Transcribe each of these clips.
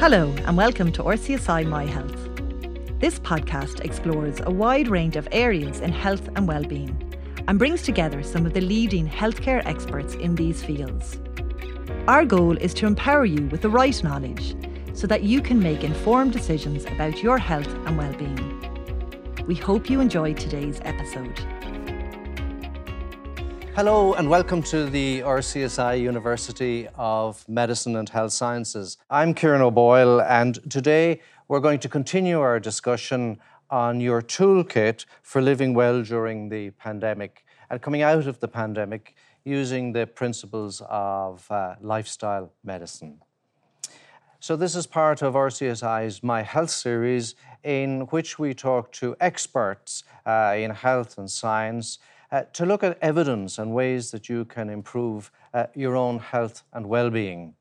Hello, and welcome to RCSI My Health. This podcast explores a wide range of areas in health and well-being and brings together some of the leading healthcare experts in these fields. Our goal is to empower you with the right knowledge so that you can make informed decisions about your health and well-being. We hope you enjoyed today's episode. Hello and welcome to the RCSI University of Medicine and Health Sciences. I'm Ciaran O'Boyle and today we're going to continue our discussion on your toolkit for living well during the pandemic and coming out of the pandemic using the principles of uh, lifestyle medicine. So, this is part of RCSI's My Health series, in which we talk to experts uh, in health and science uh, to look at evidence and ways that you can improve uh, your own health and well-being.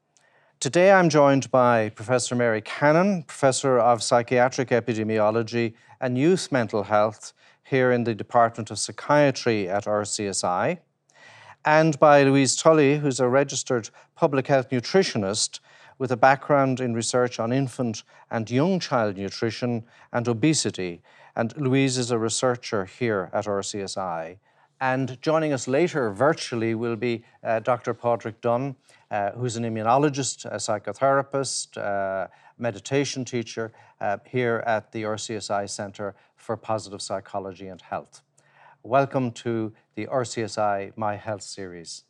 Today I'm joined by Professor Mary Cannon, Professor of Psychiatric Epidemiology and Youth Mental Health here in the Department of Psychiatry at RCSI, and by Louise Tully, who's a registered public health nutritionist with a background in research on infant and young child nutrition and obesity. And Louise is a researcher here at RCSI. And joining us later virtually will be uh, Dr. Pádraic Dunne, uh, who's an immunologist, a psychotherapist, uh, meditation teacher uh, here at the RCSI Centre for Positive Psychology and Health. Welcome to the RCSI My Health series.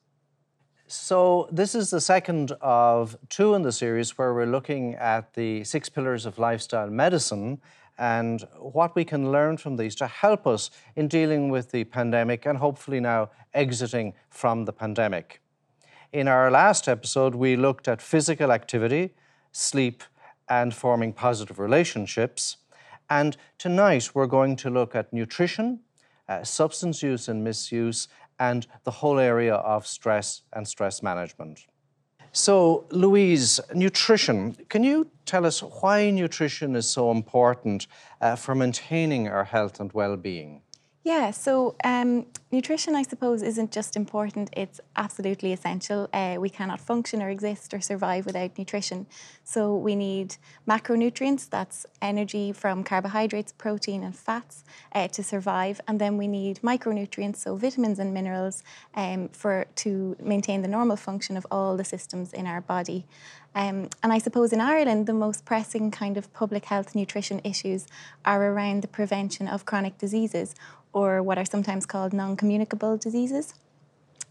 So, this is the second of two in the series where we're looking at the six pillars of lifestyle medicine and what we can learn from these to help us in dealing with the pandemic and hopefully now exiting from the pandemic. In our last episode, we looked at physical activity, sleep, and forming positive relationships. And tonight, we're going to look at nutrition, uh, substance use and misuse, and the whole area of stress and stress management. So, Louise, nutrition. Can you tell us why nutrition is so important uh, for maintaining our health and well being? Yeah, so um, nutrition, I suppose, isn't just important, it's absolutely essential. Uh, we cannot function or exist or survive without nutrition. So we need macronutrients, that's energy from carbohydrates, protein, and fats uh, to survive. And then we need micronutrients, so vitamins and minerals, um, for to maintain the normal function of all the systems in our body. Um, and I suppose in Ireland, the most pressing kind of public health nutrition issues are around the prevention of chronic diseases or what are sometimes called non communicable diseases.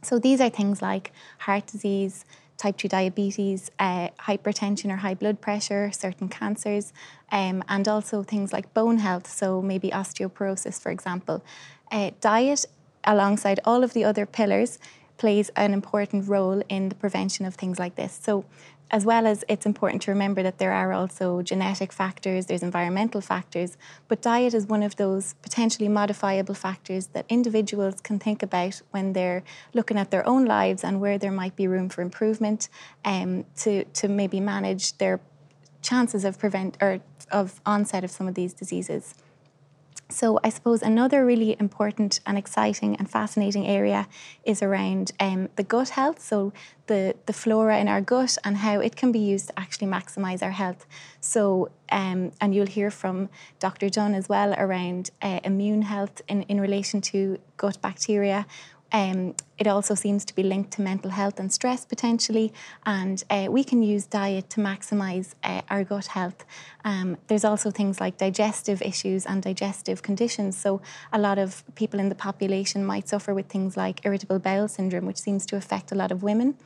So these are things like heart disease, type 2 diabetes, uh, hypertension or high blood pressure, certain cancers, um, and also things like bone health, so maybe osteoporosis, for example. Uh, diet, alongside all of the other pillars, plays an important role in the prevention of things like this. So as well as it's important to remember that there are also genetic factors, there's environmental factors, but diet is one of those potentially modifiable factors that individuals can think about when they're looking at their own lives and where there might be room for improvement um, to, to maybe manage their chances of prevent or of onset of some of these diseases. So, I suppose another really important and exciting and fascinating area is around um, the gut health. So, the, the flora in our gut and how it can be used to actually maximize our health. So, um, and you'll hear from Dr. Dunne as well around uh, immune health in, in relation to gut bacteria. Um, it also seems to be linked to mental health and stress potentially, and uh, we can use diet to maximise uh, our gut health. Um, there's also things like digestive issues and digestive conditions. So, a lot of people in the population might suffer with things like irritable bowel syndrome, which seems to affect a lot of women.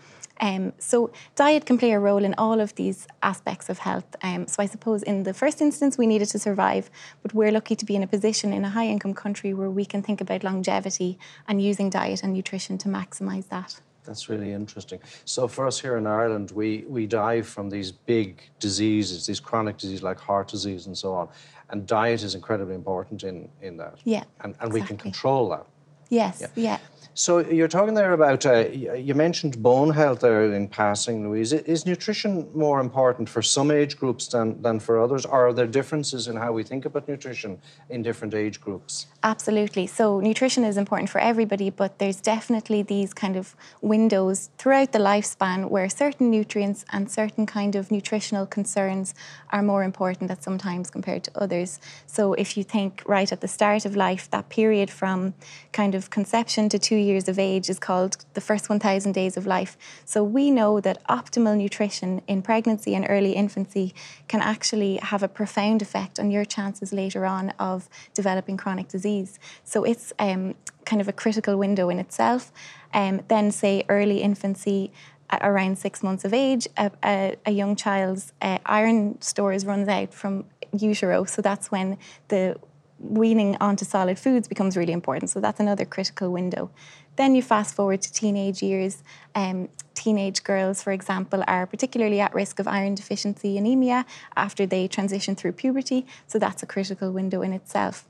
Um, so diet can play a role in all of these aspects of health. Um, so I suppose in the first instance we needed to survive, but we're lucky to be in a position in a high income country where we can think about longevity and using diet and nutrition to maximise that. That's really interesting. So for us here in Ireland, we, we die from these big diseases, these chronic diseases like heart disease and so on. And diet is incredibly important in, in that. Yeah. And, and we can control that. Yes, yeah. yeah. So you're talking there about uh, you mentioned bone health there in passing, Louise. Is nutrition more important for some age groups than, than for others, are there differences in how we think about nutrition in different age groups? Absolutely. So nutrition is important for everybody, but there's definitely these kind of windows throughout the lifespan where certain nutrients and certain kind of nutritional concerns are more important at some times compared to others. So if you think right at the start of life, that period from kind of conception to two years of age is called the first 1,000 days of life. So we know that optimal nutrition in pregnancy and early infancy can actually have a profound effect on your chances later on of developing chronic disease. So it's um, kind of a critical window in itself. Um, then, say, early infancy, around six months of age, a, a, a young child's uh, iron stores runs out from utero. So that's when the weaning onto solid foods becomes really important. So that's another critical window. Then you fast forward to teenage years. Um, teenage girls, for example, are particularly at risk of iron deficiency anemia after they transition through puberty. So that's a critical window in itself.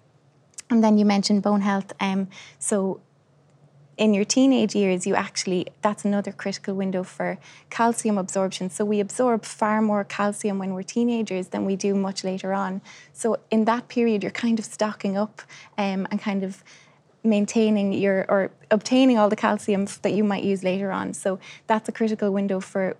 And then you mentioned bone health. Um, so in your teenage years, you actually, that's another critical window for calcium absorption. So we absorb far more calcium when we're teenagers than we do much later on. So in that period, you're kind of stocking up um, and kind of maintaining your or obtaining all the calcium that you might use later on. So that's a critical window for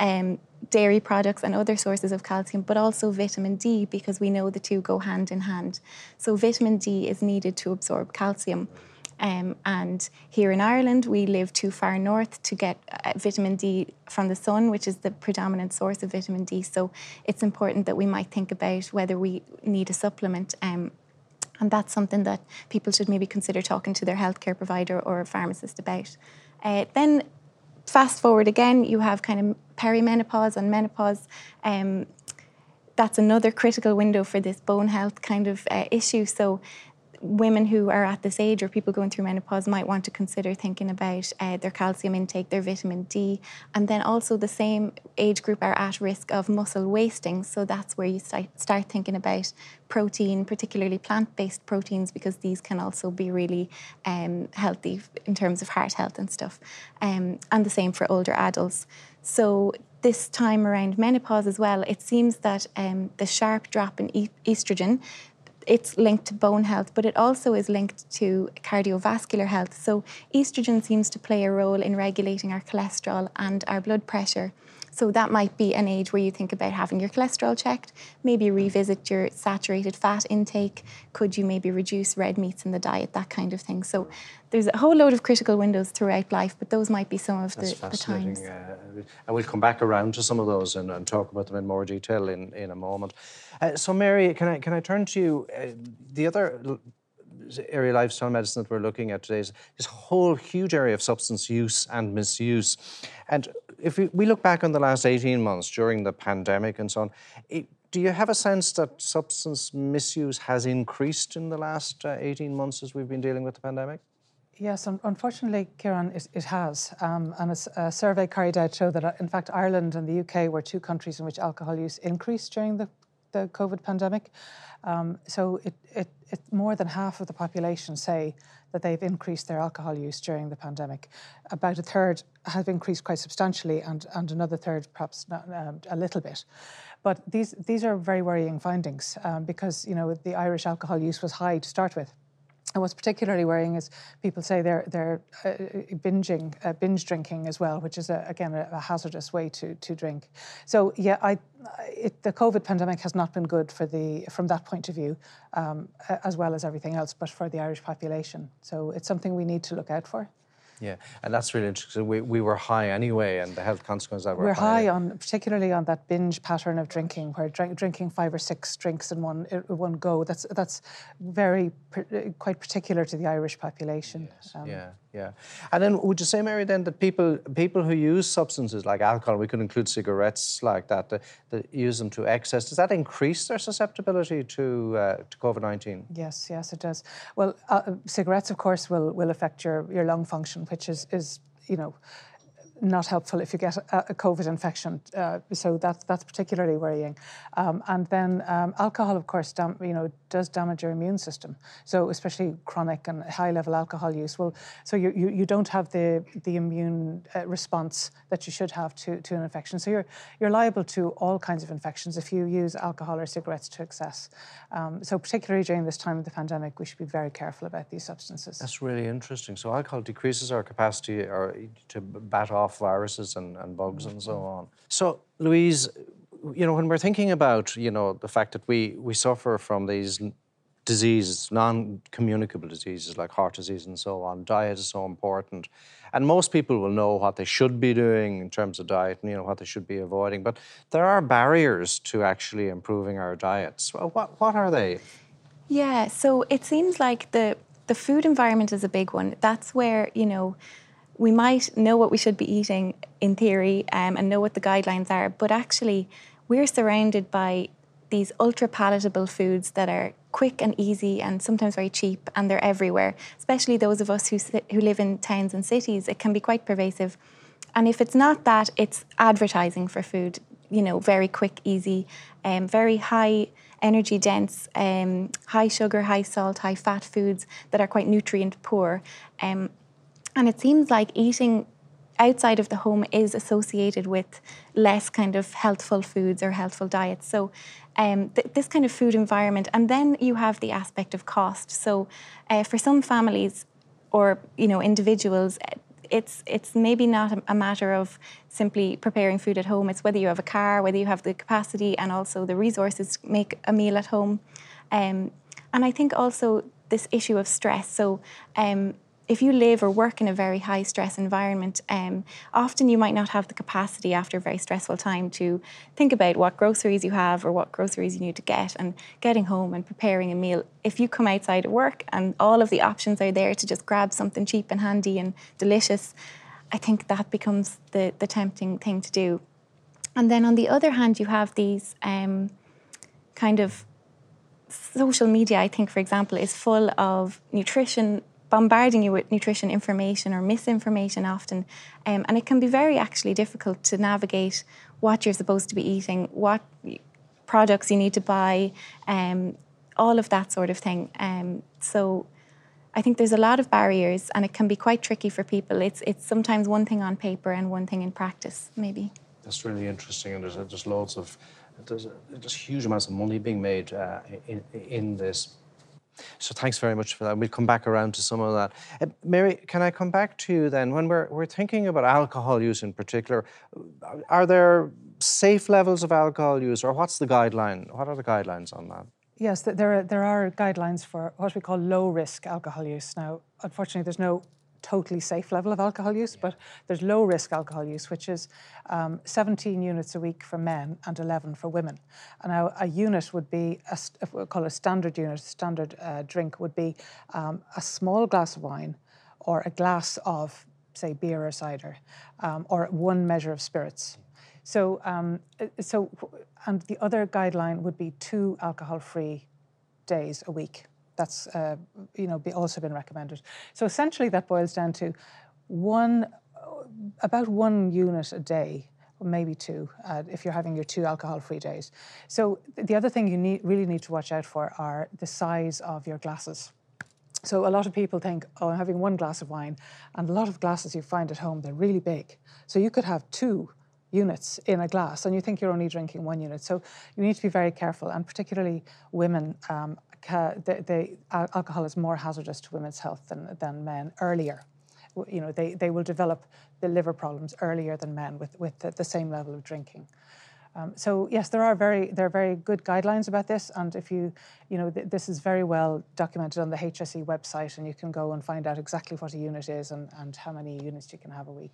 um, dairy products and other sources of calcium, but also vitamin D because we know the two go hand in hand. So vitamin D is needed to absorb calcium. Um, and here in Ireland, we live too far north to get uh, vitamin D from the sun, which is the predominant source of vitamin D. So it's important that we might think about whether we need a supplement. Um, and that's something that people should maybe consider talking to their healthcare provider or a pharmacist about. Uh, then, fast forward again, you have kind of perimenopause and menopause. Um, that's another critical window for this bone health kind of uh, issue. So women who are at this age or people going through menopause might want to consider thinking about uh, their calcium intake, their vitamin D, and then also the same age group are at risk of muscle wasting. So that's where you start, start thinking about protein, particularly plant based proteins, because these can also be really um, healthy in terms of heart health and stuff. Um, and the same for older adults. So this time around menopause as well, it seems that um, the sharp drop in e- estrogen it's linked to bone health, but it also is linked to cardiovascular health. So, estrogen seems to play a role in regulating our cholesterol and our blood pressure. So that might be an age where you think about having your cholesterol checked, maybe revisit your saturated fat intake. Could you maybe reduce red meats in the diet, that kind of thing. So there's a whole load of critical windows throughout life, but those might be some of the, the, times. Uh, and we'll come back around to some of those and, and talk about them in more detail in, in a moment. Uh, so, Mary, can I, can I turn to you? Uh, the other area lifestyle medicine that we're looking at today is this whole huge area of substance use and misuse. And if we, look back on the last 18 months during the pandemic and so on, it, do you have a sense that substance misuse has increased in the last uh, 18 months as we've been dealing with the pandemic? Yes, unfortunately, Ciaran, it, it has. Um, and a, a, survey carried out showed that, uh, in fact, Ireland and the UK were two countries in which alcohol use increased during the, the COVID pandemic. Um, so it, it, it, more than half of the population say that they've increased their alcohol use during the pandemic. About a third have increased quite substantially, and, and another third perhaps not, um, a little bit. But these, these are very worrying findings um, because you know the Irish alcohol use was high to start with. And what's particularly worrying is people say they're they're uh, binging, uh, binge drinking as well, which is a, again a, a, hazardous way to to drink. So yeah, I, it, the COVID pandemic has not been good for the from that point of view, um, as well as everything else, but for the Irish population. So it's something we need to look out for. Yeah, and that's really interesting. We, we were high anyway, and the health consequences that were we're high. high on, particularly on that binge pattern of drinking, where drink, drinking five or six drinks in one in one go. That's that's very quite particular to the Irish population. Yes. Um, yeah, yeah. And then would you say, Mary, then that people people who use substances like alcohol, we could include cigarettes like that, that, that use them to excess, does that increase their susceptibility to uh, to COVID nineteen? Yes, yes, it does. Well, uh, cigarettes, of course, will will affect your your lung function which is, is you know, not helpful if you get a, a COVID infection. Uh, so that's that's particularly worrying. Um, and then um, alcohol, of course, dam- you know, does damage your immune system. So especially chronic and high level alcohol use. Well, so you, you, you don't have the the immune uh, response that you should have to, to an infection. So you're you're liable to all kinds of infections if you use alcohol or cigarettes to excess. Um, so particularly during this time of the pandemic, we should be very careful about these substances. That's really interesting. So alcohol decreases our capacity or to bat off viruses and, and bugs mm-hmm. and so on. So Louise, you know, when we're thinking about, you know, the fact that we, we suffer from these diseases, non-communicable diseases like heart disease and so on, diet is so important. And most people will know what they should be doing in terms of diet and you know what they should be avoiding. But there are barriers to actually improving our diets. What, what are they? Yeah, so it seems like the the food environment is a big one. That's where, you know, we might know what we should be eating in theory um, and know what the guidelines are, but actually, we're surrounded by these ultra palatable foods that are quick and easy and sometimes very cheap and they're everywhere. Especially those of us who, who live in towns and cities it can be quite pervasive. And if it's not that it's advertising for food you know very quick easy um, very high energy dense um, high sugar high salt high fat foods that are quite nutrient poor. Um, and it seems like eating outside of the home is associated with less kind of healthful foods or healthful diets. So, um, th- this kind of food environment, and then you have the aspect of cost. So, uh, for some families or you know individuals, it's it's maybe not a, a, matter of simply preparing food at home. It's whether you have a car, whether you have the capacity, and also the resources to make a meal at home. Um, and I think also this issue of stress. So. Um, if you live or work in a very high stress environment, um, often you might not have the capacity after a very stressful time to think about what groceries you have or what groceries you need to get and getting home and preparing a meal. If you come outside of work and all of the options are there to just grab something cheap and handy and delicious, I think that becomes the, the tempting thing to do. And then on the other hand, you have these um, kind of social media, I think, for example, is full of nutrition bombarding you with nutrition information or misinformation often. Um, and it can be very actually difficult to navigate what you're supposed to be eating, what products you need to buy, um, all of that sort of thing. Um, so I think there's a lot of barriers and it can be quite tricky for people. It's, it's sometimes one thing on paper and one thing in practice, maybe. That's really interesting, and there's just loads of there's, huge amounts of money being made uh, in, in this so thanks very much for that. We'll come back around to some of that. Uh, Mary, can I come back to you then? When we're, we're thinking about alcohol use in particular, are there safe levels of alcohol use or what's the guideline? What are the guidelines on that? Yes, there are, there are guidelines for what we call low risk alcohol use. Now, unfortunately, there's no totally safe level of alcohol use, but there's low risk alcohol use, which is um, 17 units a week for men and 11 for women. And now a unit would be, a, if we call a standard unit, a standard uh, drink would be um, a small glass of wine or a glass of, say, beer or cider, um, or one measure of spirits. So, um, so, and the other guideline would be two alcohol-free days a week that's uh, you know be also been recommended. So essentially, that boils down to one about one unit a day maybe two uh, if you're having your two alcohol-free days. So the other thing you need, really need to watch out for are the size of your glasses. So a lot of people think, oh, I'm having one glass of wine, and a lot of glasses you find at home they're really big. So you could have two units in a glass, and you think you're only drinking one unit. So you need to be very careful, and particularly women. Um, the, alcohol is more hazardous to women's health than, than men earlier. You know, they, they will develop the liver problems earlier than men with, with the, the same level of drinking. Um, so yes, there are very there are very good guidelines about this, and if you you know th- this is very well documented on the HSE website, and you can go and find out exactly what a unit is and, and how many units you can have a week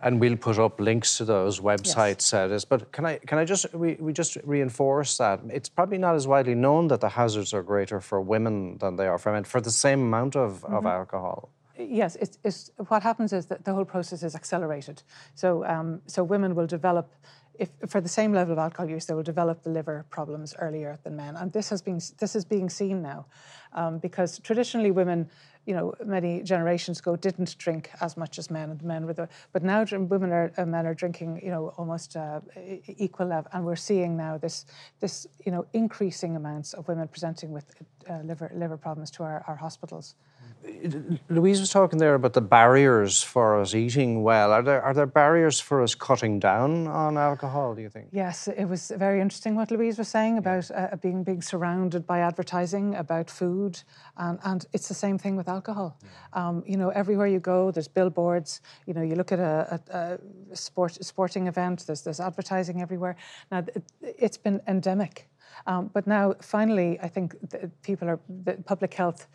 and we'll put up links to those websites. Yes. But can I can I just we, we just reinforce that it's probably not as widely known that the hazards are greater for women than they are for men for the same amount of, mm-hmm. of alcohol. Yes, it's, it's, what happens is that the whole process is accelerated. So um, so women will develop if for the same level of alcohol use, they will develop the liver problems earlier than men, and this has been this is being seen now, um, because traditionally women you know, many generations ago didn't drink as much as men, and men were the, but now women are, and men are drinking, you know, almost uh, equal level, and we're seeing now this, this, you know, increasing amounts of women presenting with uh, liver liver problems to our, our hospitals. Louise was talking there about the barriers for us eating well. Are there are there barriers for us cutting down on alcohol? Do you think? Yes, it was very interesting what Louise was saying about uh, being being surrounded by advertising about food, and, and it's the same thing with alcohol. Um, you know, everywhere you go, there's billboards. You know, you look at a, a, a sport sporting event. There's there's advertising everywhere. Now it, it's been endemic, um, but now finally, I think people are the public health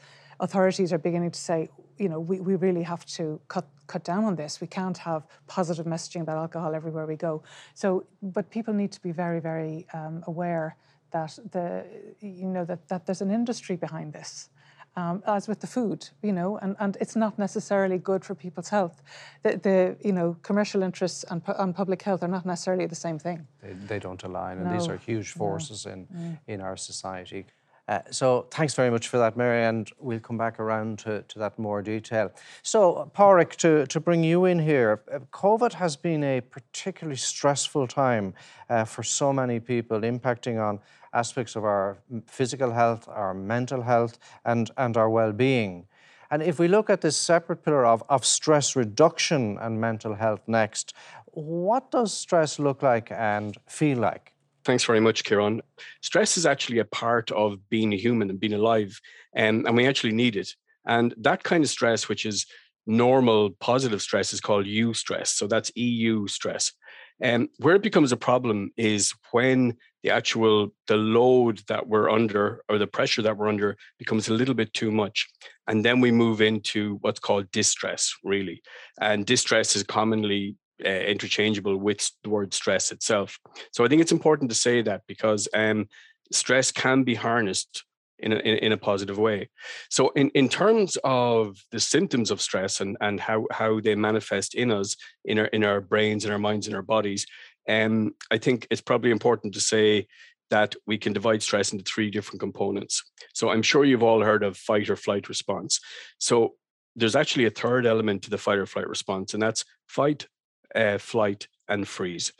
authorities are beginning to say, you know, we, we really have to cut cut down on this. We can't have positive messaging about alcohol everywhere we go. So, but people need to be very, very um, aware that the you know that that there's an industry behind this. Um, as with the food, you know, and, and it's not necessarily good for people's health. The, the you know commercial interests and, and public health are not necessarily the same thing. They, they don't align, and these are huge forces no. in mm. in our society. Uh, so thanks very much for that, Mary, and we'll come back around to, to that more detail. So, Pádraic, to, to bring you in here, uh, COVID has been a particularly stressful time uh, for so many people, impacting on aspects of our physical health, our mental health, and, and our well-being. And if we look at this separate pillar of, of stress reduction and mental health next, what does stress look like and feel like? Thanks very much, Ciaran. Stress is actually a part of being a human and being alive, um, and we actually need it. And that kind of stress, which is normal positive stress, is called U eustress. So that's EU stress. And um, where it becomes a problem is when the actual the load that we're under or the pressure that we're under becomes a little bit too much and then we move into what's called distress really and distress is commonly uh, interchangeable with the word stress itself. So I think it's important to say that because um, stress can be harnessed in a, in, a positive way. So in, in terms of the symptoms of stress and, and how, how they manifest in us, in our, in our brains, in our minds, in our bodies, um, I think it's probably important to say that we can divide stress into three different components. So I'm sure you've all heard of fight or flight response. So there's actually a third element to the fight or flight response, and that's fight, uh, flight, and freeze.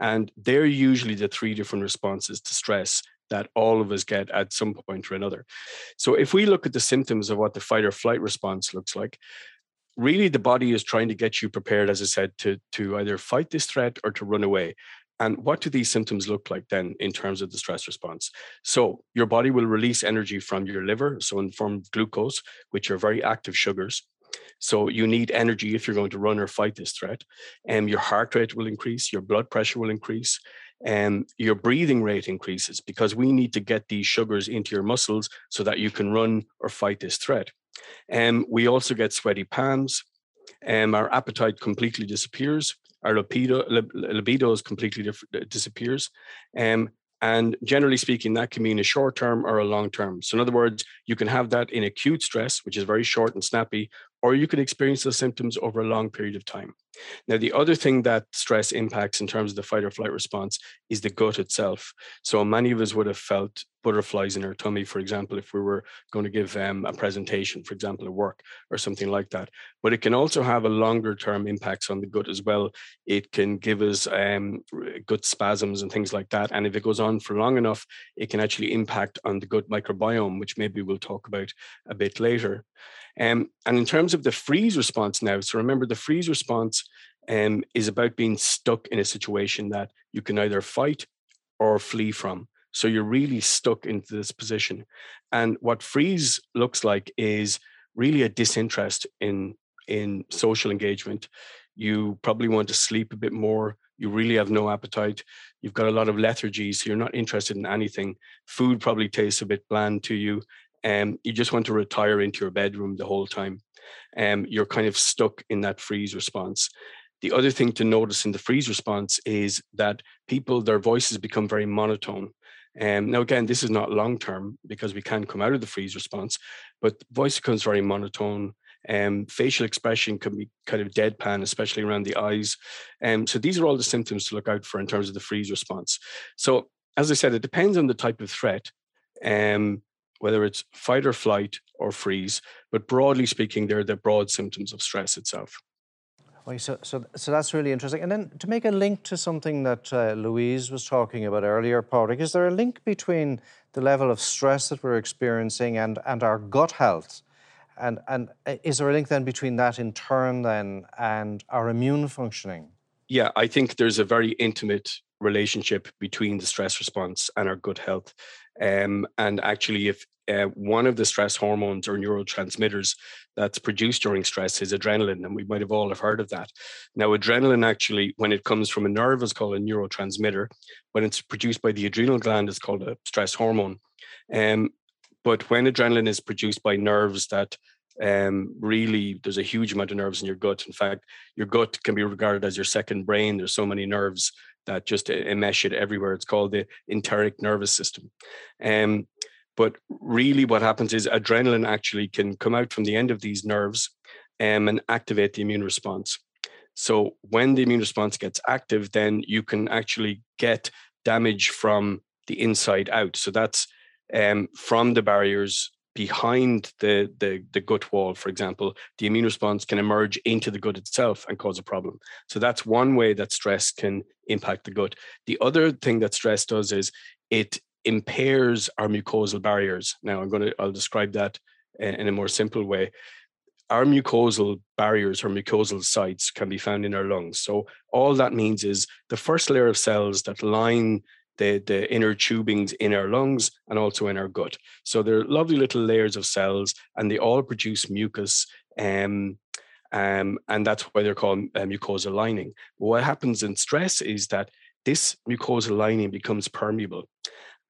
And they're usually the three different responses to stress that all of us get at some point or another. So if we look at the symptoms of what the fight or flight response looks like, really the body is trying to get you prepared, as I said, to, to either fight this threat or to run away. And what do these symptoms look like then in terms of the stress response? So, your body will release energy from your liver, so in form glucose, which are very active sugars. So you need energy if you're going to run or fight this threat. And um, your heart rate will increase, your blood pressure will increase, and um, your breathing rate increases because we need to get these sugars into your muscles so that you can run or fight this threat. And um, we also get sweaty palms. And um, our appetite completely disappears. Our libido, libido is completely disappears. Um, and generally speaking, that can mean a short term or a long term. So, in other words, you can have that in acute stress, which is very short and snappy, or you could experience those symptoms over a long period of time. Now, the other thing that stress impacts in terms of the fight or flight response is the gut itself. So, many of us would have felt butterflies in our tummy, for example, if we were going to give um, a presentation, for example, at work or something like that. But it can also have a longer term impacts on the gut as well. It can give us um, gut spasms and things like that. And if it goes on for long enough, it can actually impact on the gut microbiome, which maybe we'll talk about a bit later. Um, and in terms of the freeze response now, so remember the freeze response um, is about being stuck in a situation that you can either fight or flee from. So you're really stuck into this position. And what freeze looks like is really a disinterest in in social engagement. You probably want to sleep a bit more. You really have no appetite. You've got a lot of lethargy, so you're not interested in anything. Food probably tastes a bit bland to you um, you just want to retire into your bedroom the whole time. Um, you're kind of stuck in that freeze response. The other thing to notice in the freeze response is that people, their voices become very monotone. Um, now, again, this is not long term because we can come out of the freeze response, but voice becomes very monotone. Um, facial expression can be kind of deadpan, especially around the eyes. Um, so these are all the symptoms to look out for in terms of the freeze response. So as I said, it depends on the type of threat, um, whether it's fight or flight or freeze. But broadly speaking, they're the broad symptoms of stress itself. Well, so, so, so that's really interesting. And then to make a link to something that uh, Louise was talking about earlier, Pádraic, is there a link between the level of stress that we're experiencing and, and our gut health? And, and uh, is there a link then between that in turn then and our immune functioning? Yeah, I think there's a very intimate relationship between the stress response and our gut health. Um, and actually, if uh, one of the stress hormones or neurotransmitters that's produced during stress is adrenaline, and we might have all have heard of that. Now, adrenaline actually, when it comes from a nerve, is called a neurotransmitter. When it's produced by the adrenal gland, is called a stress hormone. Um, but when adrenaline is produced by nerves that um, really there's a huge amount of nerves in your gut. In fact, your gut can be regarded as your second brain. There's so many nerves that just enmesh it everywhere. It's called the enteric nervous system. Um, but really, what happens is adrenaline actually can come out from the end of these nerves um, and activate the immune response. So when the immune response gets active, then you can actually get damage from the inside out. So that's um, from the barriers behind the, the, the gut wall, for example, the immune response can emerge into the gut itself and cause a problem. So that's one way that stress can impact the gut. The other thing that stress does is it impairs our mucosal barriers. Now I'm going to I'll describe that in a more simple way. Our mucosal barriers or mucosal sites can be found in our lungs. So all that means is the first layer of cells that line the, the inner tubings in our lungs and also in our gut. So they're lovely little layers of cells and they all produce mucus. Um, um, and that's why they're called uh, mucosal lining. What happens in stress is that this mucosal lining becomes permeable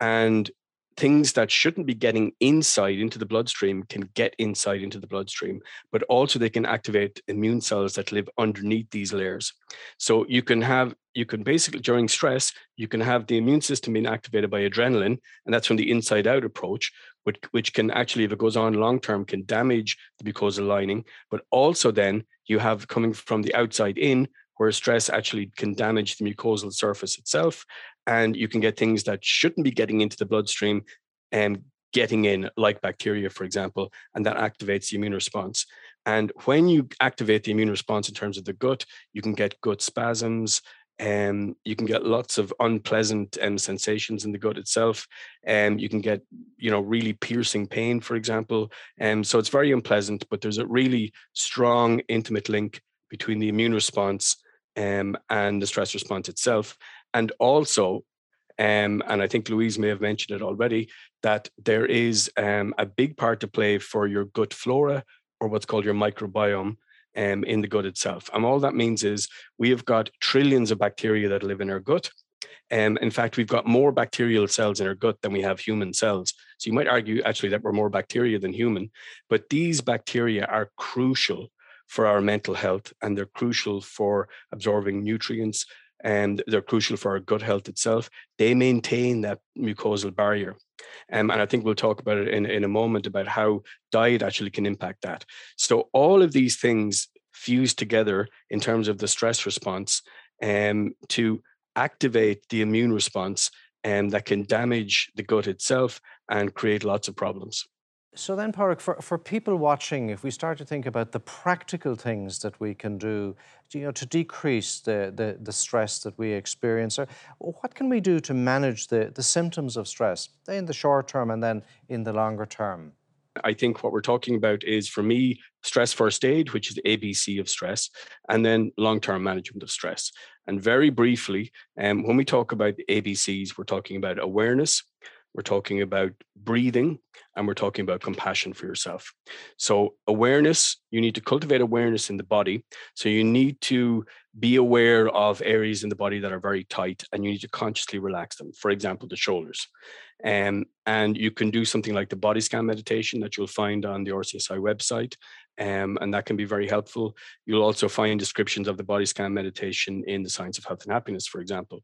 and things that shouldn't be getting inside into the bloodstream can get inside into the bloodstream, but also they can activate immune cells that live underneath these layers. So you can have, you can basically, during stress, you can have the immune system being activated by adrenaline, and that's from the inside out approach, which, which can actually, if it goes on long term, can damage the mucosal lining. But also then you have coming from the outside in, where stress actually can damage the mucosal surface itself and you can get things that shouldn't be getting into the bloodstream and getting in like bacteria for example and that activates the immune response. And when you activate the immune response in terms of the gut you can get gut spasms and um, you can get lots of unpleasant um, sensations in the gut itself. And um, you can get you know really piercing pain for example. And um, so it's very unpleasant but there's a really strong intimate link between the immune response um, and the stress response itself and also, um, and I think Louise may have mentioned it already, that there is um, a big part to play for your gut flora or what's called your microbiome um, in the gut itself. And all that means is we have got trillions of bacteria that live in our gut. Um, in fact, we've got more bacterial cells in our gut than we have human cells. So you might argue actually that we're more bacteria than human, but these bacteria are crucial for our mental health and they're crucial for absorbing nutrients and they're crucial for our gut health itself. They maintain that mucosal barrier. Um, and I think we'll talk about it in, in a moment about how diet actually can impact that. So, all of these things fuse together in terms of the stress response um, to activate the immune response um, that can damage the gut itself and create lots of problems. So then, Pádraic, for, for people watching, if we start to think about the practical things that we can do, you know, to decrease the, the, the stress that we experience, what can we do to manage the, the symptoms of stress in the short term and then in the longer term? I think what we're talking about is, for me, stress first aid, which is ABC of stress, and then long term management of stress. And very briefly, um, when we talk about ABCs, we're talking about awareness, we're talking about breathing, and we're talking about compassion for yourself. So, awareness, you need to cultivate awareness in the body. So, you need to be aware of areas in the body that are very tight and you need to consciously relax them. For example, the shoulders. Um, and you can do something like the body scan meditation that you'll find on the RCSI website. Um, and that can be very helpful. You'll also find descriptions of the body scan meditation in the Science of Health and Happiness, for example.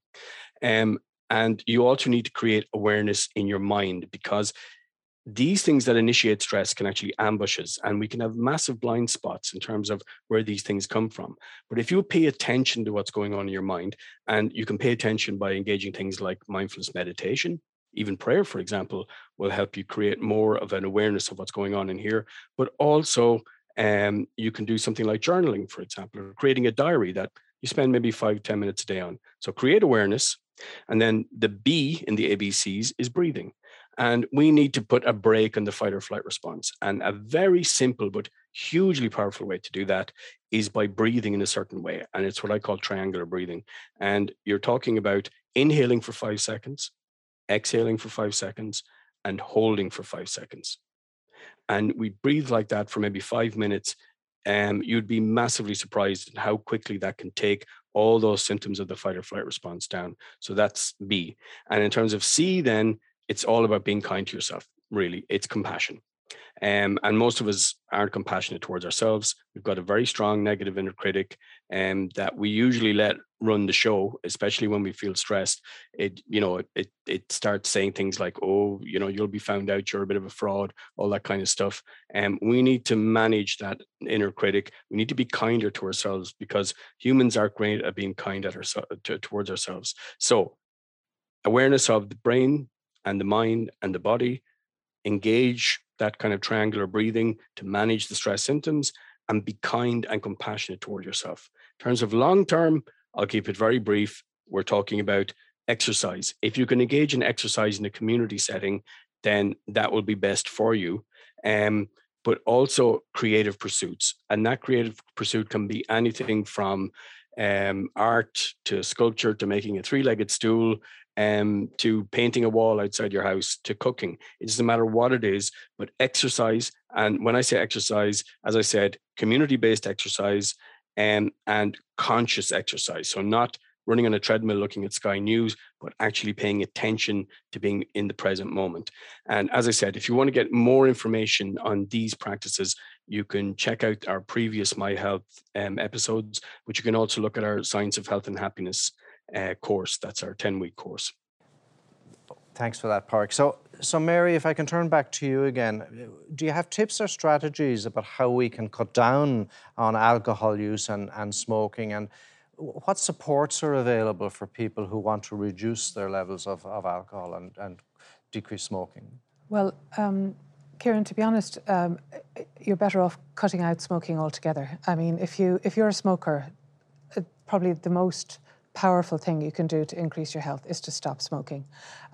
Um, and you also need to create awareness in your mind because these things that initiate stress can actually ambush us and we can have massive blind spots in terms of where these things come from. But if you pay attention to what's going on in your mind and you can pay attention by engaging things like mindfulness meditation even prayer for example will help you create more of an awareness of what's going on in here. But also um, you can do something like journaling for example or creating a diary that you spend maybe five ten minutes a day on. So create awareness and then the b in the abcs is breathing and we need to put a break on the fight or flight response. And a very simple but hugely powerful way to do that is by breathing in a certain way. And it's what I call triangular breathing. And you're talking about inhaling for five seconds, exhaling for five seconds, and holding for five seconds. And we breathe like that for maybe five minutes. And um, you'd be massively surprised at how quickly that can take all those symptoms of the fight or flight response down. So that's B. And in terms of C, then it's all about being kind to yourself really it's compassion um, and most of us aren't compassionate towards ourselves. We've got a very strong negative inner critic um, that we usually let run the show especially when we feel stressed. It you know it, it starts saying things like oh you know you'll be found out you're a bit of a fraud all that kind of stuff. And um, we need to manage that inner critic. We need to be kinder to ourselves because humans are great at being kind at ourselves to, towards ourselves. So awareness of the brain and the mind and the body, engage that kind of triangular breathing to manage the stress symptoms and be kind and compassionate toward yourself. In terms of long term, I'll keep it very brief. We're talking about exercise. If you can engage in exercise in a community setting, then that will be best for you. Um, but also creative pursuits. And that creative pursuit can be anything from um, art to sculpture to making a three legged stool um, to painting a wall outside your house to cooking. It doesn't matter what it is, but exercise. And when I say exercise, as I said, community based exercise and, and conscious exercise. So, not running on a treadmill looking at Sky News, but actually paying attention to being in the present moment. And as I said, if you want to get more information on these practices, you can check out our previous My Health um, episodes, but you can also look at our Science of Health and Happiness uh, course. That's our 10 week course. Thanks for that, Park. So, so Mary, if I can turn back to you again, do you have tips or strategies about how we can cut down on alcohol use and, and smoking? And what supports are available for people who want to reduce their levels of, of alcohol and, and decrease smoking? Well, um, Ciaran, to be honest, um, you're better off cutting out smoking altogether. I mean, if you if you're a smoker, uh, probably the most powerful thing you can do to increase your health is to stop smoking.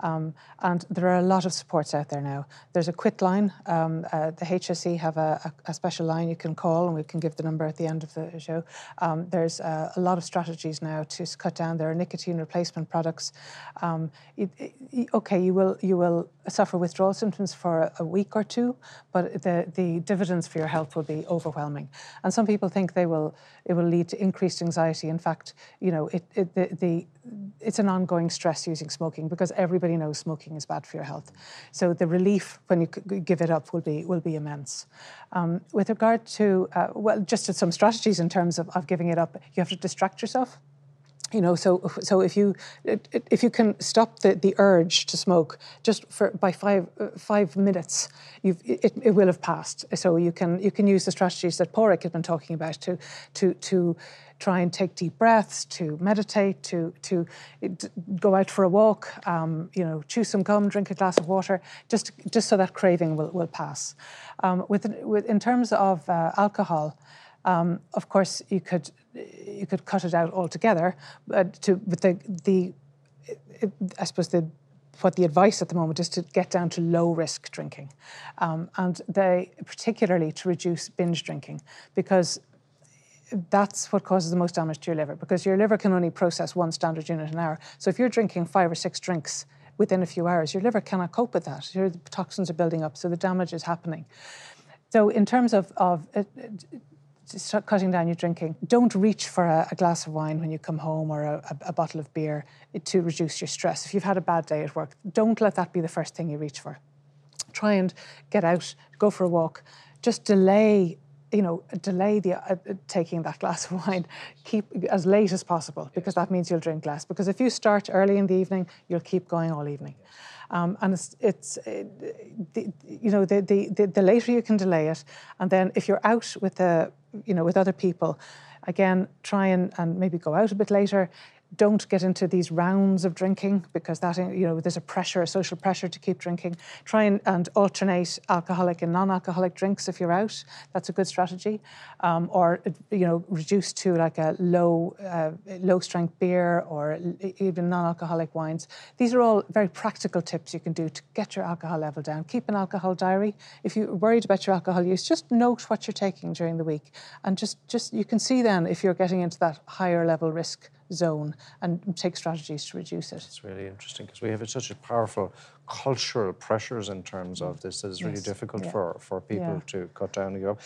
Um, and there are a lot of supports out there now. There's a quit line. Um, uh, the HSE have a, a, a, special line you can call, and we can give the number at the end of the show. Um, there's uh, a lot of strategies now to cut down. There are nicotine replacement products. Um, it, it, okay, you will you will suffer withdrawal symptoms for a, a, week or two, but the the dividends for your health will be overwhelming. And some people think they will it will lead to increased anxiety. In fact, you know it, it the, the it's an ongoing stress using smoking because everybody knows smoking is bad for your health. So the relief when you give it up will be will be immense. Um, with regard to uh, well, just some strategies in terms of, of giving it up, you have to distract yourself you know so so if you if you can stop the, the urge to smoke just for by five five minutes you've it, it will have passed so you can you can use the strategies that Pádraic has been talking about to to to try and take deep breaths, to meditate, to to go out for a walk, um, you know, chew some gum, drink a glass of water, just just so that craving will, will pass. Um, with, with in terms of uh, alcohol, um, of course you could you could cut it out altogether, but to but the the it, I suppose the what the advice at the moment is to get down to low risk drinking, um, and they particularly to reduce binge drinking because that's what causes the most damage to your liver because your liver can only process one standard unit an hour. So if you're drinking five or six drinks within a few hours, your liver cannot cope with that. Your toxins are building up, so the damage is happening. So in terms of, of uh, start cutting down your drinking, don't reach for a, a glass of wine when you come home or a, a, a bottle of beer to reduce your stress. If you've had a bad day at work, don't let that be the first thing you reach for. Try and get out, go for a walk. Just delay you know, delay the uh, taking that glass of wine, keep as late as possible because that means you'll drink less. Because if you start early in the evening, you'll keep going all evening. Um, and it's, it's the, you know, the, the, the later you can delay it, and then if you're out with the, you know, with other people, again, try and, and maybe go out a bit later don't get into these rounds of drinking because that you know there's a pressure a social pressure to keep drinking. Try and, and alternate alcoholic and non-alcoholic drinks if you're out. That's a good strategy. Um, or you know reduce to like a low uh, low strength beer or even non-alcoholic wines. These are all very practical tips you can do to get your alcohol level down. Keep an alcohol diary. If you're worried about your alcohol use just note what you're taking during the week. And just just you can see then if you're getting into that higher level risk zone and take strategies to reduce it. It's really interesting because we have such a powerful cultural pressures in terms of this that it's really yes. difficult yeah. for, for people yeah. to cut down and give up.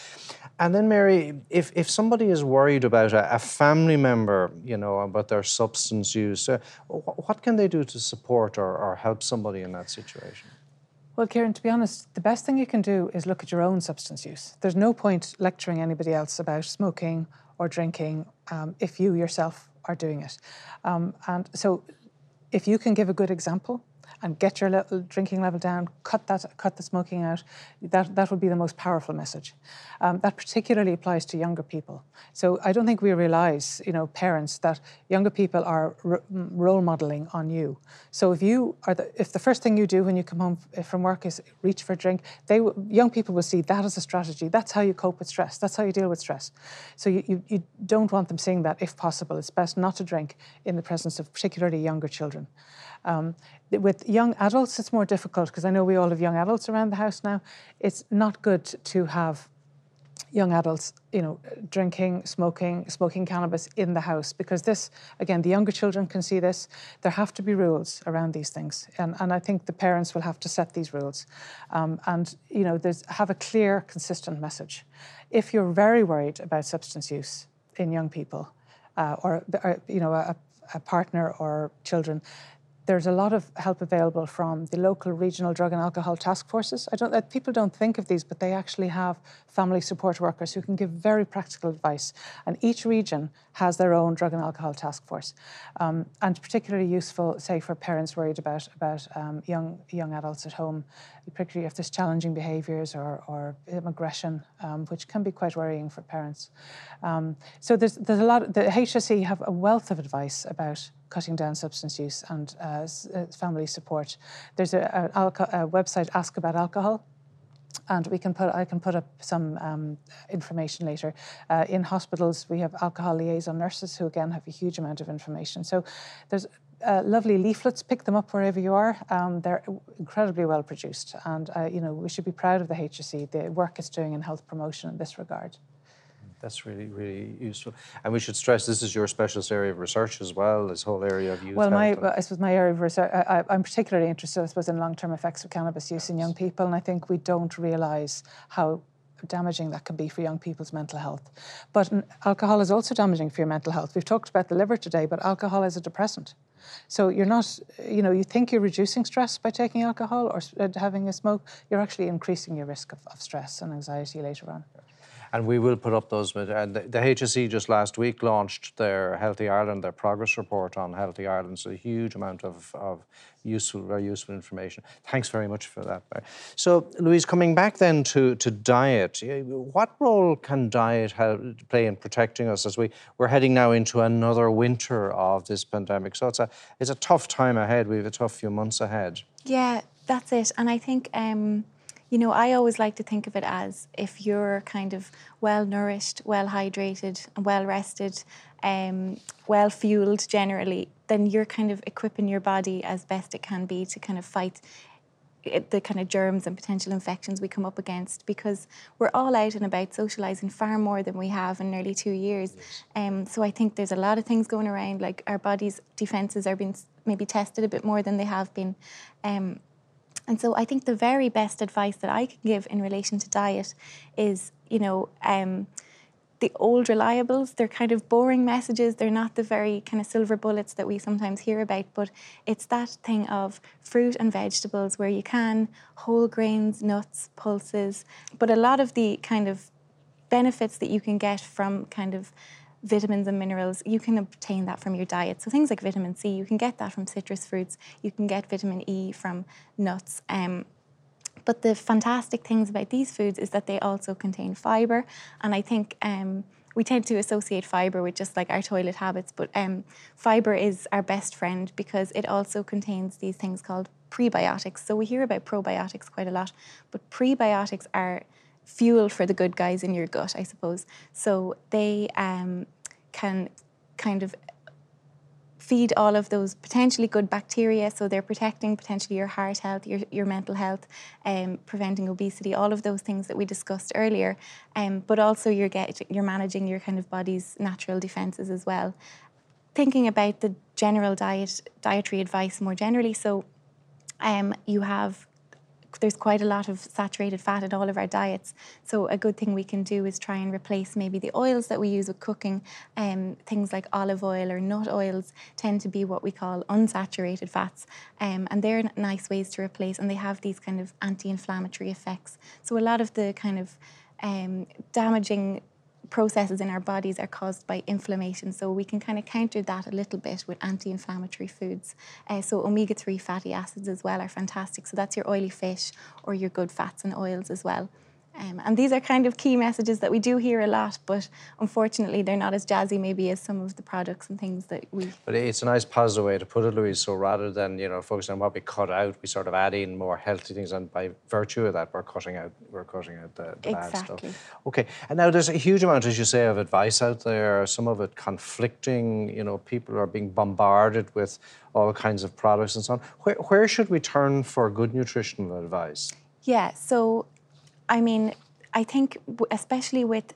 And then, Mary, if, if somebody is worried about a, a family member, you know, about their substance use, uh, what can they do to support or, or help somebody in that situation? Well, Ciaran, to be honest, the best thing you can do is look at your own substance use. There's no point lecturing anybody else about smoking or drinking um, if you yourself are doing it. Um, and so if you can give a good example and get your drinking level down, cut that, cut the smoking out. That that would be the most powerful message. Um, that particularly applies to younger people. So I don't think we realise, you know, parents that younger people are r- role modelling on you. So if you are the, if the first thing you do when you come home from work is reach for a drink, they young people will see that as a strategy. That's how you cope with stress. That's how you deal with stress. So you, you, you don't want them seeing that. If possible, it's best not to drink in the presence of particularly younger children. Um, with young adults, it's more difficult because I know we all have young adults around the house now. It's not good to have young adults, you know, drinking, smoking, smoking cannabis in the house because this, again, the younger children can see this. There have to be rules around these things, and, and I think the parents will have to set these rules, um, and you know, there's have a clear, consistent message. If you're very worried about substance use in young people, uh, or, or, you know, a, a partner or children, there's a lot of help available from the local regional drug and alcohol task forces. I don't, uh, people don't think of these, but they actually have family support workers who can give very practical advice. And each region has their own drug and alcohol task force, um, and particularly useful, say, for parents worried about about um, young young adults at home, particularly if there's challenging behaviours or, or aggression, um, which can be quite worrying for parents. Um, so there's there's a lot. The HSE have a wealth of advice about cutting down substance use and uh, uh, family support. There's a, a, a, website, Ask About Alcohol, and we can put I can put up some um, information later. Uh, in hospitals, we have alcohol liaison nurses who again have a huge amount of information. So there's uh, lovely leaflets. Pick them up wherever you are. Um, they're incredibly well produced, and uh, you know we should be proud of the HSE, the work it's doing in health promotion in this regard. That's really, really useful. And we should stress this is your specialist area of research as well, this whole area of youth. Well, my, I suppose my area of research, I, am particularly interested, I suppose, in long term effects of cannabis use in young people. And I think we don't realise how damaging that can be for young people's mental health. But alcohol is also damaging for your mental health. We've talked about the liver today, but alcohol is a depressant. So you're not, you know, you think you're reducing stress by taking alcohol or uh, having a smoke, you're actually increasing your risk of, of stress and anxiety later on and we will put up those. And the, the HSE just last week launched their Healthy Ireland, their progress report on Healthy Ireland. So a huge amount of, of useful, very useful information. Thanks very much for that. So, Louise, coming back then to, to diet, what role can diet play in protecting us as we, we're heading now into another winter of this pandemic? So it's a, it's a tough time ahead. We have a tough few months ahead. Yeah, that's it. And I think um, you know, I always like to think of it as if you're kind of well nourished, well hydrated, and well rested, um, well fueled generally, then you're kind of equipping your body as best it can be to kind of fight the kind of germs and potential infections we come up against because we're all out and about socializing far more than we have in nearly two years. Yes. Um, so I think there's a lot of things going around, like our body's defences are being maybe tested a bit more than they have been. Um, and so I think the very best advice that I can give in relation to diet is, you know, um, the old reliables, they're kind of boring messages. They're not the very kind of silver bullets that we sometimes hear about, but it's that thing of fruit and vegetables where you can, whole grains, nuts, pulses. But a lot of the kind of benefits that you can get from kind of vitamins and minerals, you can obtain that from your diet. So things like vitamin C, you can get that from citrus fruits. You can get vitamin E from nuts. Um, but the fantastic things about these foods is that they also contain fiber, and I think. Um, we tend to associate fiber with just like our toilet habits, but um, fiber is our best friend because it also contains these things called prebiotics. So we hear about probiotics quite a lot, but prebiotics are fuel for the good guys in your gut, I suppose. So they um, can kind of feed all of those potentially good bacteria. So they're protecting potentially your heart health, your, your mental health, um, preventing obesity, all of those things that we discussed earlier. Um, but also you're get you're managing your kind of body's natural defences as well. Thinking about the general diet dietary advice more generally. So um, you have there's quite a lot of saturated fat in all of our diets. So a good thing we can do is try and replace maybe the oils that we use with cooking. Um, things like olive oil or nut oils tend to be what we call unsaturated fats, um, and they're nice ways to replace. And they have these kind of anti-inflammatory effects. So a lot of the kind of um, damaging processes in our bodies are caused by inflammation. So we can kind of counter that a little bit with anti-inflammatory foods. Uh, so omega-3 fatty acids as well are fantastic. So that's your oily fish or your good fats and oils as well. Um, and these are kind of key messages that we do hear a lot, but unfortunately they're not as jazzy maybe as some of the products and things that we. But it's a nice positive way to put it, Louise. So rather than you know focusing on what we cut out, we sort of add in more healthy things, and by virtue of that, we're cutting out we're cutting out the, the exactly. bad stuff. Okay, and now there's a huge amount, as you say, of advice out there. Some of it conflicting. You know, people are being bombarded with all kinds of products and so on. Where where should we turn for good nutritional advice? Yeah, so I mean, I think especially with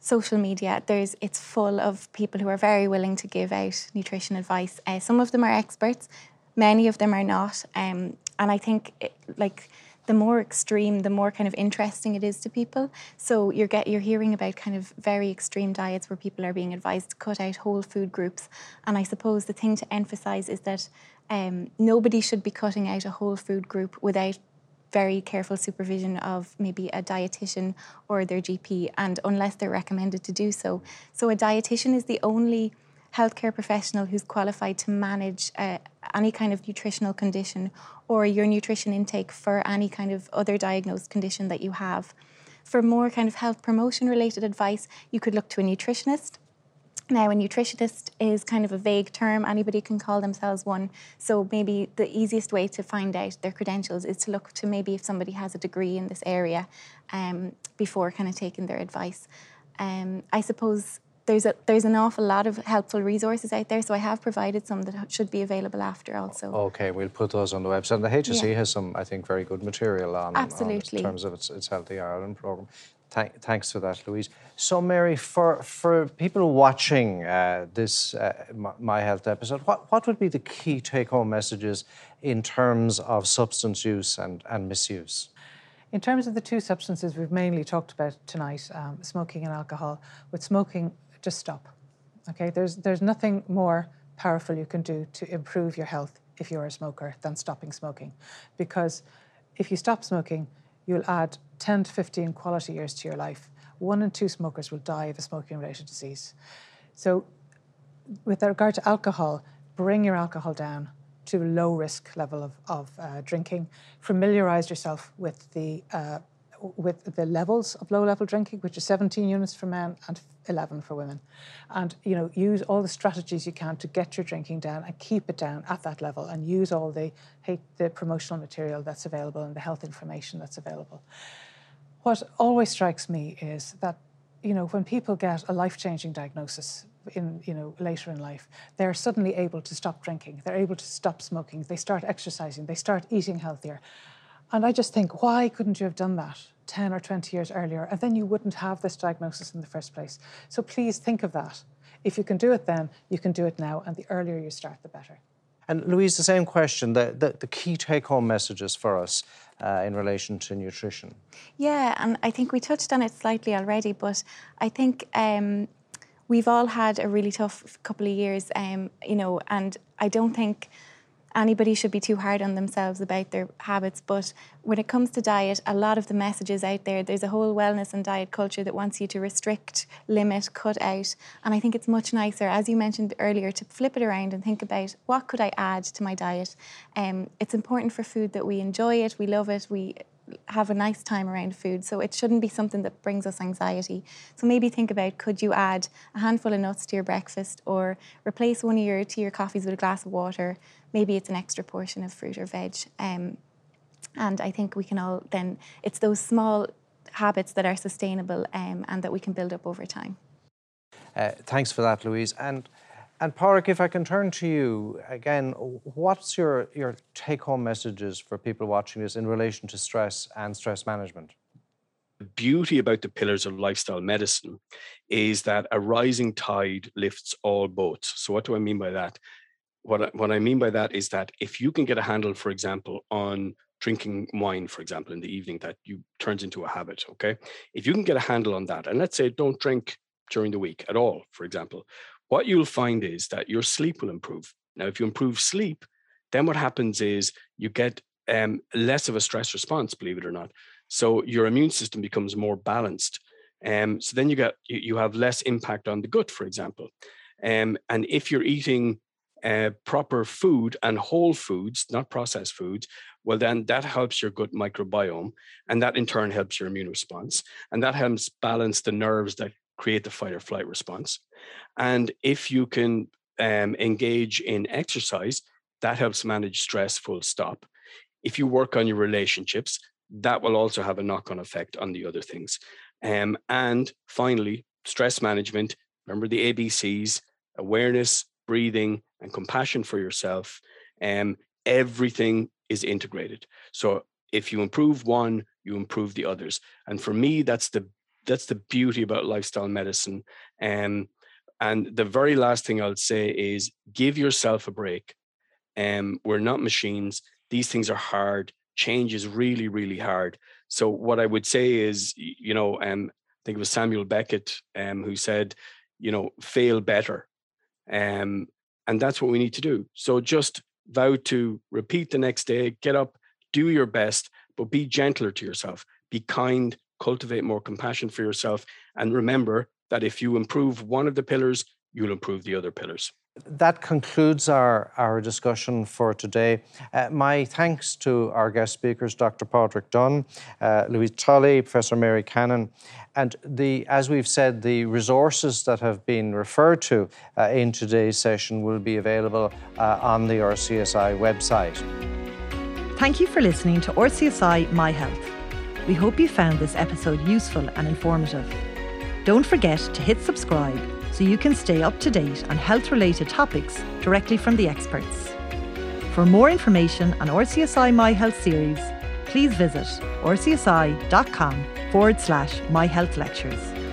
social media, there's it's full of people who are very willing to give out nutrition advice. Uh, some of them are experts, many of them are not, um, and I think it, like the more extreme, the more kind of interesting it is to people. So you're get you're hearing about kind of very extreme diets where people are being advised to cut out whole food groups, and I suppose the thing to emphasize is that um, nobody should be cutting out a whole food group without very careful supervision of maybe a dietitian or their GP, and unless they're recommended to do so. So, a dietitian is the only healthcare professional who's qualified to manage uh, any kind of nutritional condition or your nutrition intake for any kind of other diagnosed condition that you have. For more kind of health promotion related advice, you could look to a nutritionist now, a nutritionist is kind of a vague term. Anybody can call themselves one. So, maybe the easiest way to find out their credentials is to look to maybe if somebody has a degree in this area um, before kind of taking their advice. Um, I suppose there's a there's an awful lot of helpful resources out there. So I have provided some that should be available after also. Okay, we'll put those on the website. And the HSE yeah. has some, I think, very good material on, Absolutely. on in terms of its, its Healthy Ireland program. Thank, thanks for that, Louise. So, Mary, for, for people watching uh, this uh, My Health episode, what, what would be the key take home messages in terms of substance use and, and misuse? In terms of the two substances we've mainly talked about tonight, um, smoking and alcohol, with smoking, just stop. Okay, there's, there's nothing more powerful you can do to improve your health if you're a smoker than stopping smoking. Because if you stop smoking, you'll add 10 to 15 quality years to your life. One in two smokers will die of a smoking related disease. So, with regard to alcohol, bring your alcohol down to a low risk level of, of uh, drinking. Familiarize yourself with the uh, with the levels of low level drinking, which is 17 units for men and 11 for women. And you know, use all the strategies you can to get your drinking down and keep it down at that level and use all the the promotional material that's available and the health information that's available. What always strikes me is that you know, when people get a life-changing diagnosis in you know later in life they're suddenly able to stop drinking they're able to stop smoking they start exercising they start eating healthier and i just think why couldn't you have done that 10 or 20 years earlier, and then you wouldn't have this diagnosis in the first place. So please think of that. If you can do it then, you can do it now, and the earlier you start, the better. And Louise, the same question, the, the, the key take home messages for us uh, in relation to nutrition. Yeah, and I think we touched on it slightly already, but I think um, we've all had a really tough couple of years, um, you know, and I don't think anybody should be too hard on themselves about their habits. But when it comes to diet, a lot of the messages out there, there's a whole wellness and diet culture that wants you to restrict, limit, cut out. And I think it's much nicer, as you mentioned earlier, to flip it around and think about what could I add to my diet. Um, it's important for food that we enjoy it, we love it, we have a nice time around food. So it shouldn't be something that brings us anxiety. So maybe think about could you add a handful of nuts to your breakfast or replace one of your tea or coffees with a glass of water. Maybe it's an extra portion of fruit or veg. Um, and I think we can all then, it's those small habits that are sustainable um, and that we can build up over time. Uh, thanks for that, Louise. And and Pádraic, if I can turn to you again, what's your, your take home messages for people watching this in relation to stress and stress management? The beauty about the pillars of lifestyle medicine is that a rising tide lifts all boats. So, what do I mean by that? What what I mean by that is that if you can get a handle, for example, on drinking wine, for example, in the evening, that you turns into a habit. Okay, if you can get a handle on that, and let's say don't drink during the week at all, for example, what you'll find is that your sleep will improve. Now, if you improve sleep, then what happens is you get um, less of a stress response, believe it or not. So your immune system becomes more balanced. Um, so then you get you, you have less impact on the gut, for example. Um, and if you're eating uh, proper food and whole foods, not processed foods, well, then that helps your gut microbiome, and that in turn helps your immune response, and that helps balance the nerves that create the fight or flight response. And if you can um, engage in exercise, that helps manage stress, full stop. If you work on your relationships, that will also have a knock on effect on the other things. Um, and finally, stress management. Remember the ABCs awareness, breathing, and compassion for yourself. Um, everything is integrated. So if you improve one, you improve the others. And for me, that's the that's the beauty about lifestyle medicine. Um, and the very last thing I'll say is give yourself a break. Um, we're not machines. These things are hard. Change is really, really hard. So what I would say is, you know, um, I think it was Samuel Beckett um, who said, you know, fail better. Um, and that's what we need to do. So just vow to repeat the next day, get up, do your best, but be gentler to yourself. Be kind, cultivate more compassion for yourself. And remember that if you improve one of the pillars, you'll improve the other pillars. That concludes our, our discussion for today. Uh, my thanks to our guest speakers, Dr. Pádraic Dunne, uh, Louise Tully, Professor Mary Cannon, and the, as we've said, the resources that have been referred to uh, in today's session will be available uh, on the RCSI website. Thank you for listening to RCSI My Health. We hope you found this episode useful and informative. Don't forget to hit subscribe so you can stay up to date on health related topics directly from the experts. For more information on RCSI My Health series, please visit rcsi.com forward slash My Health Lectures.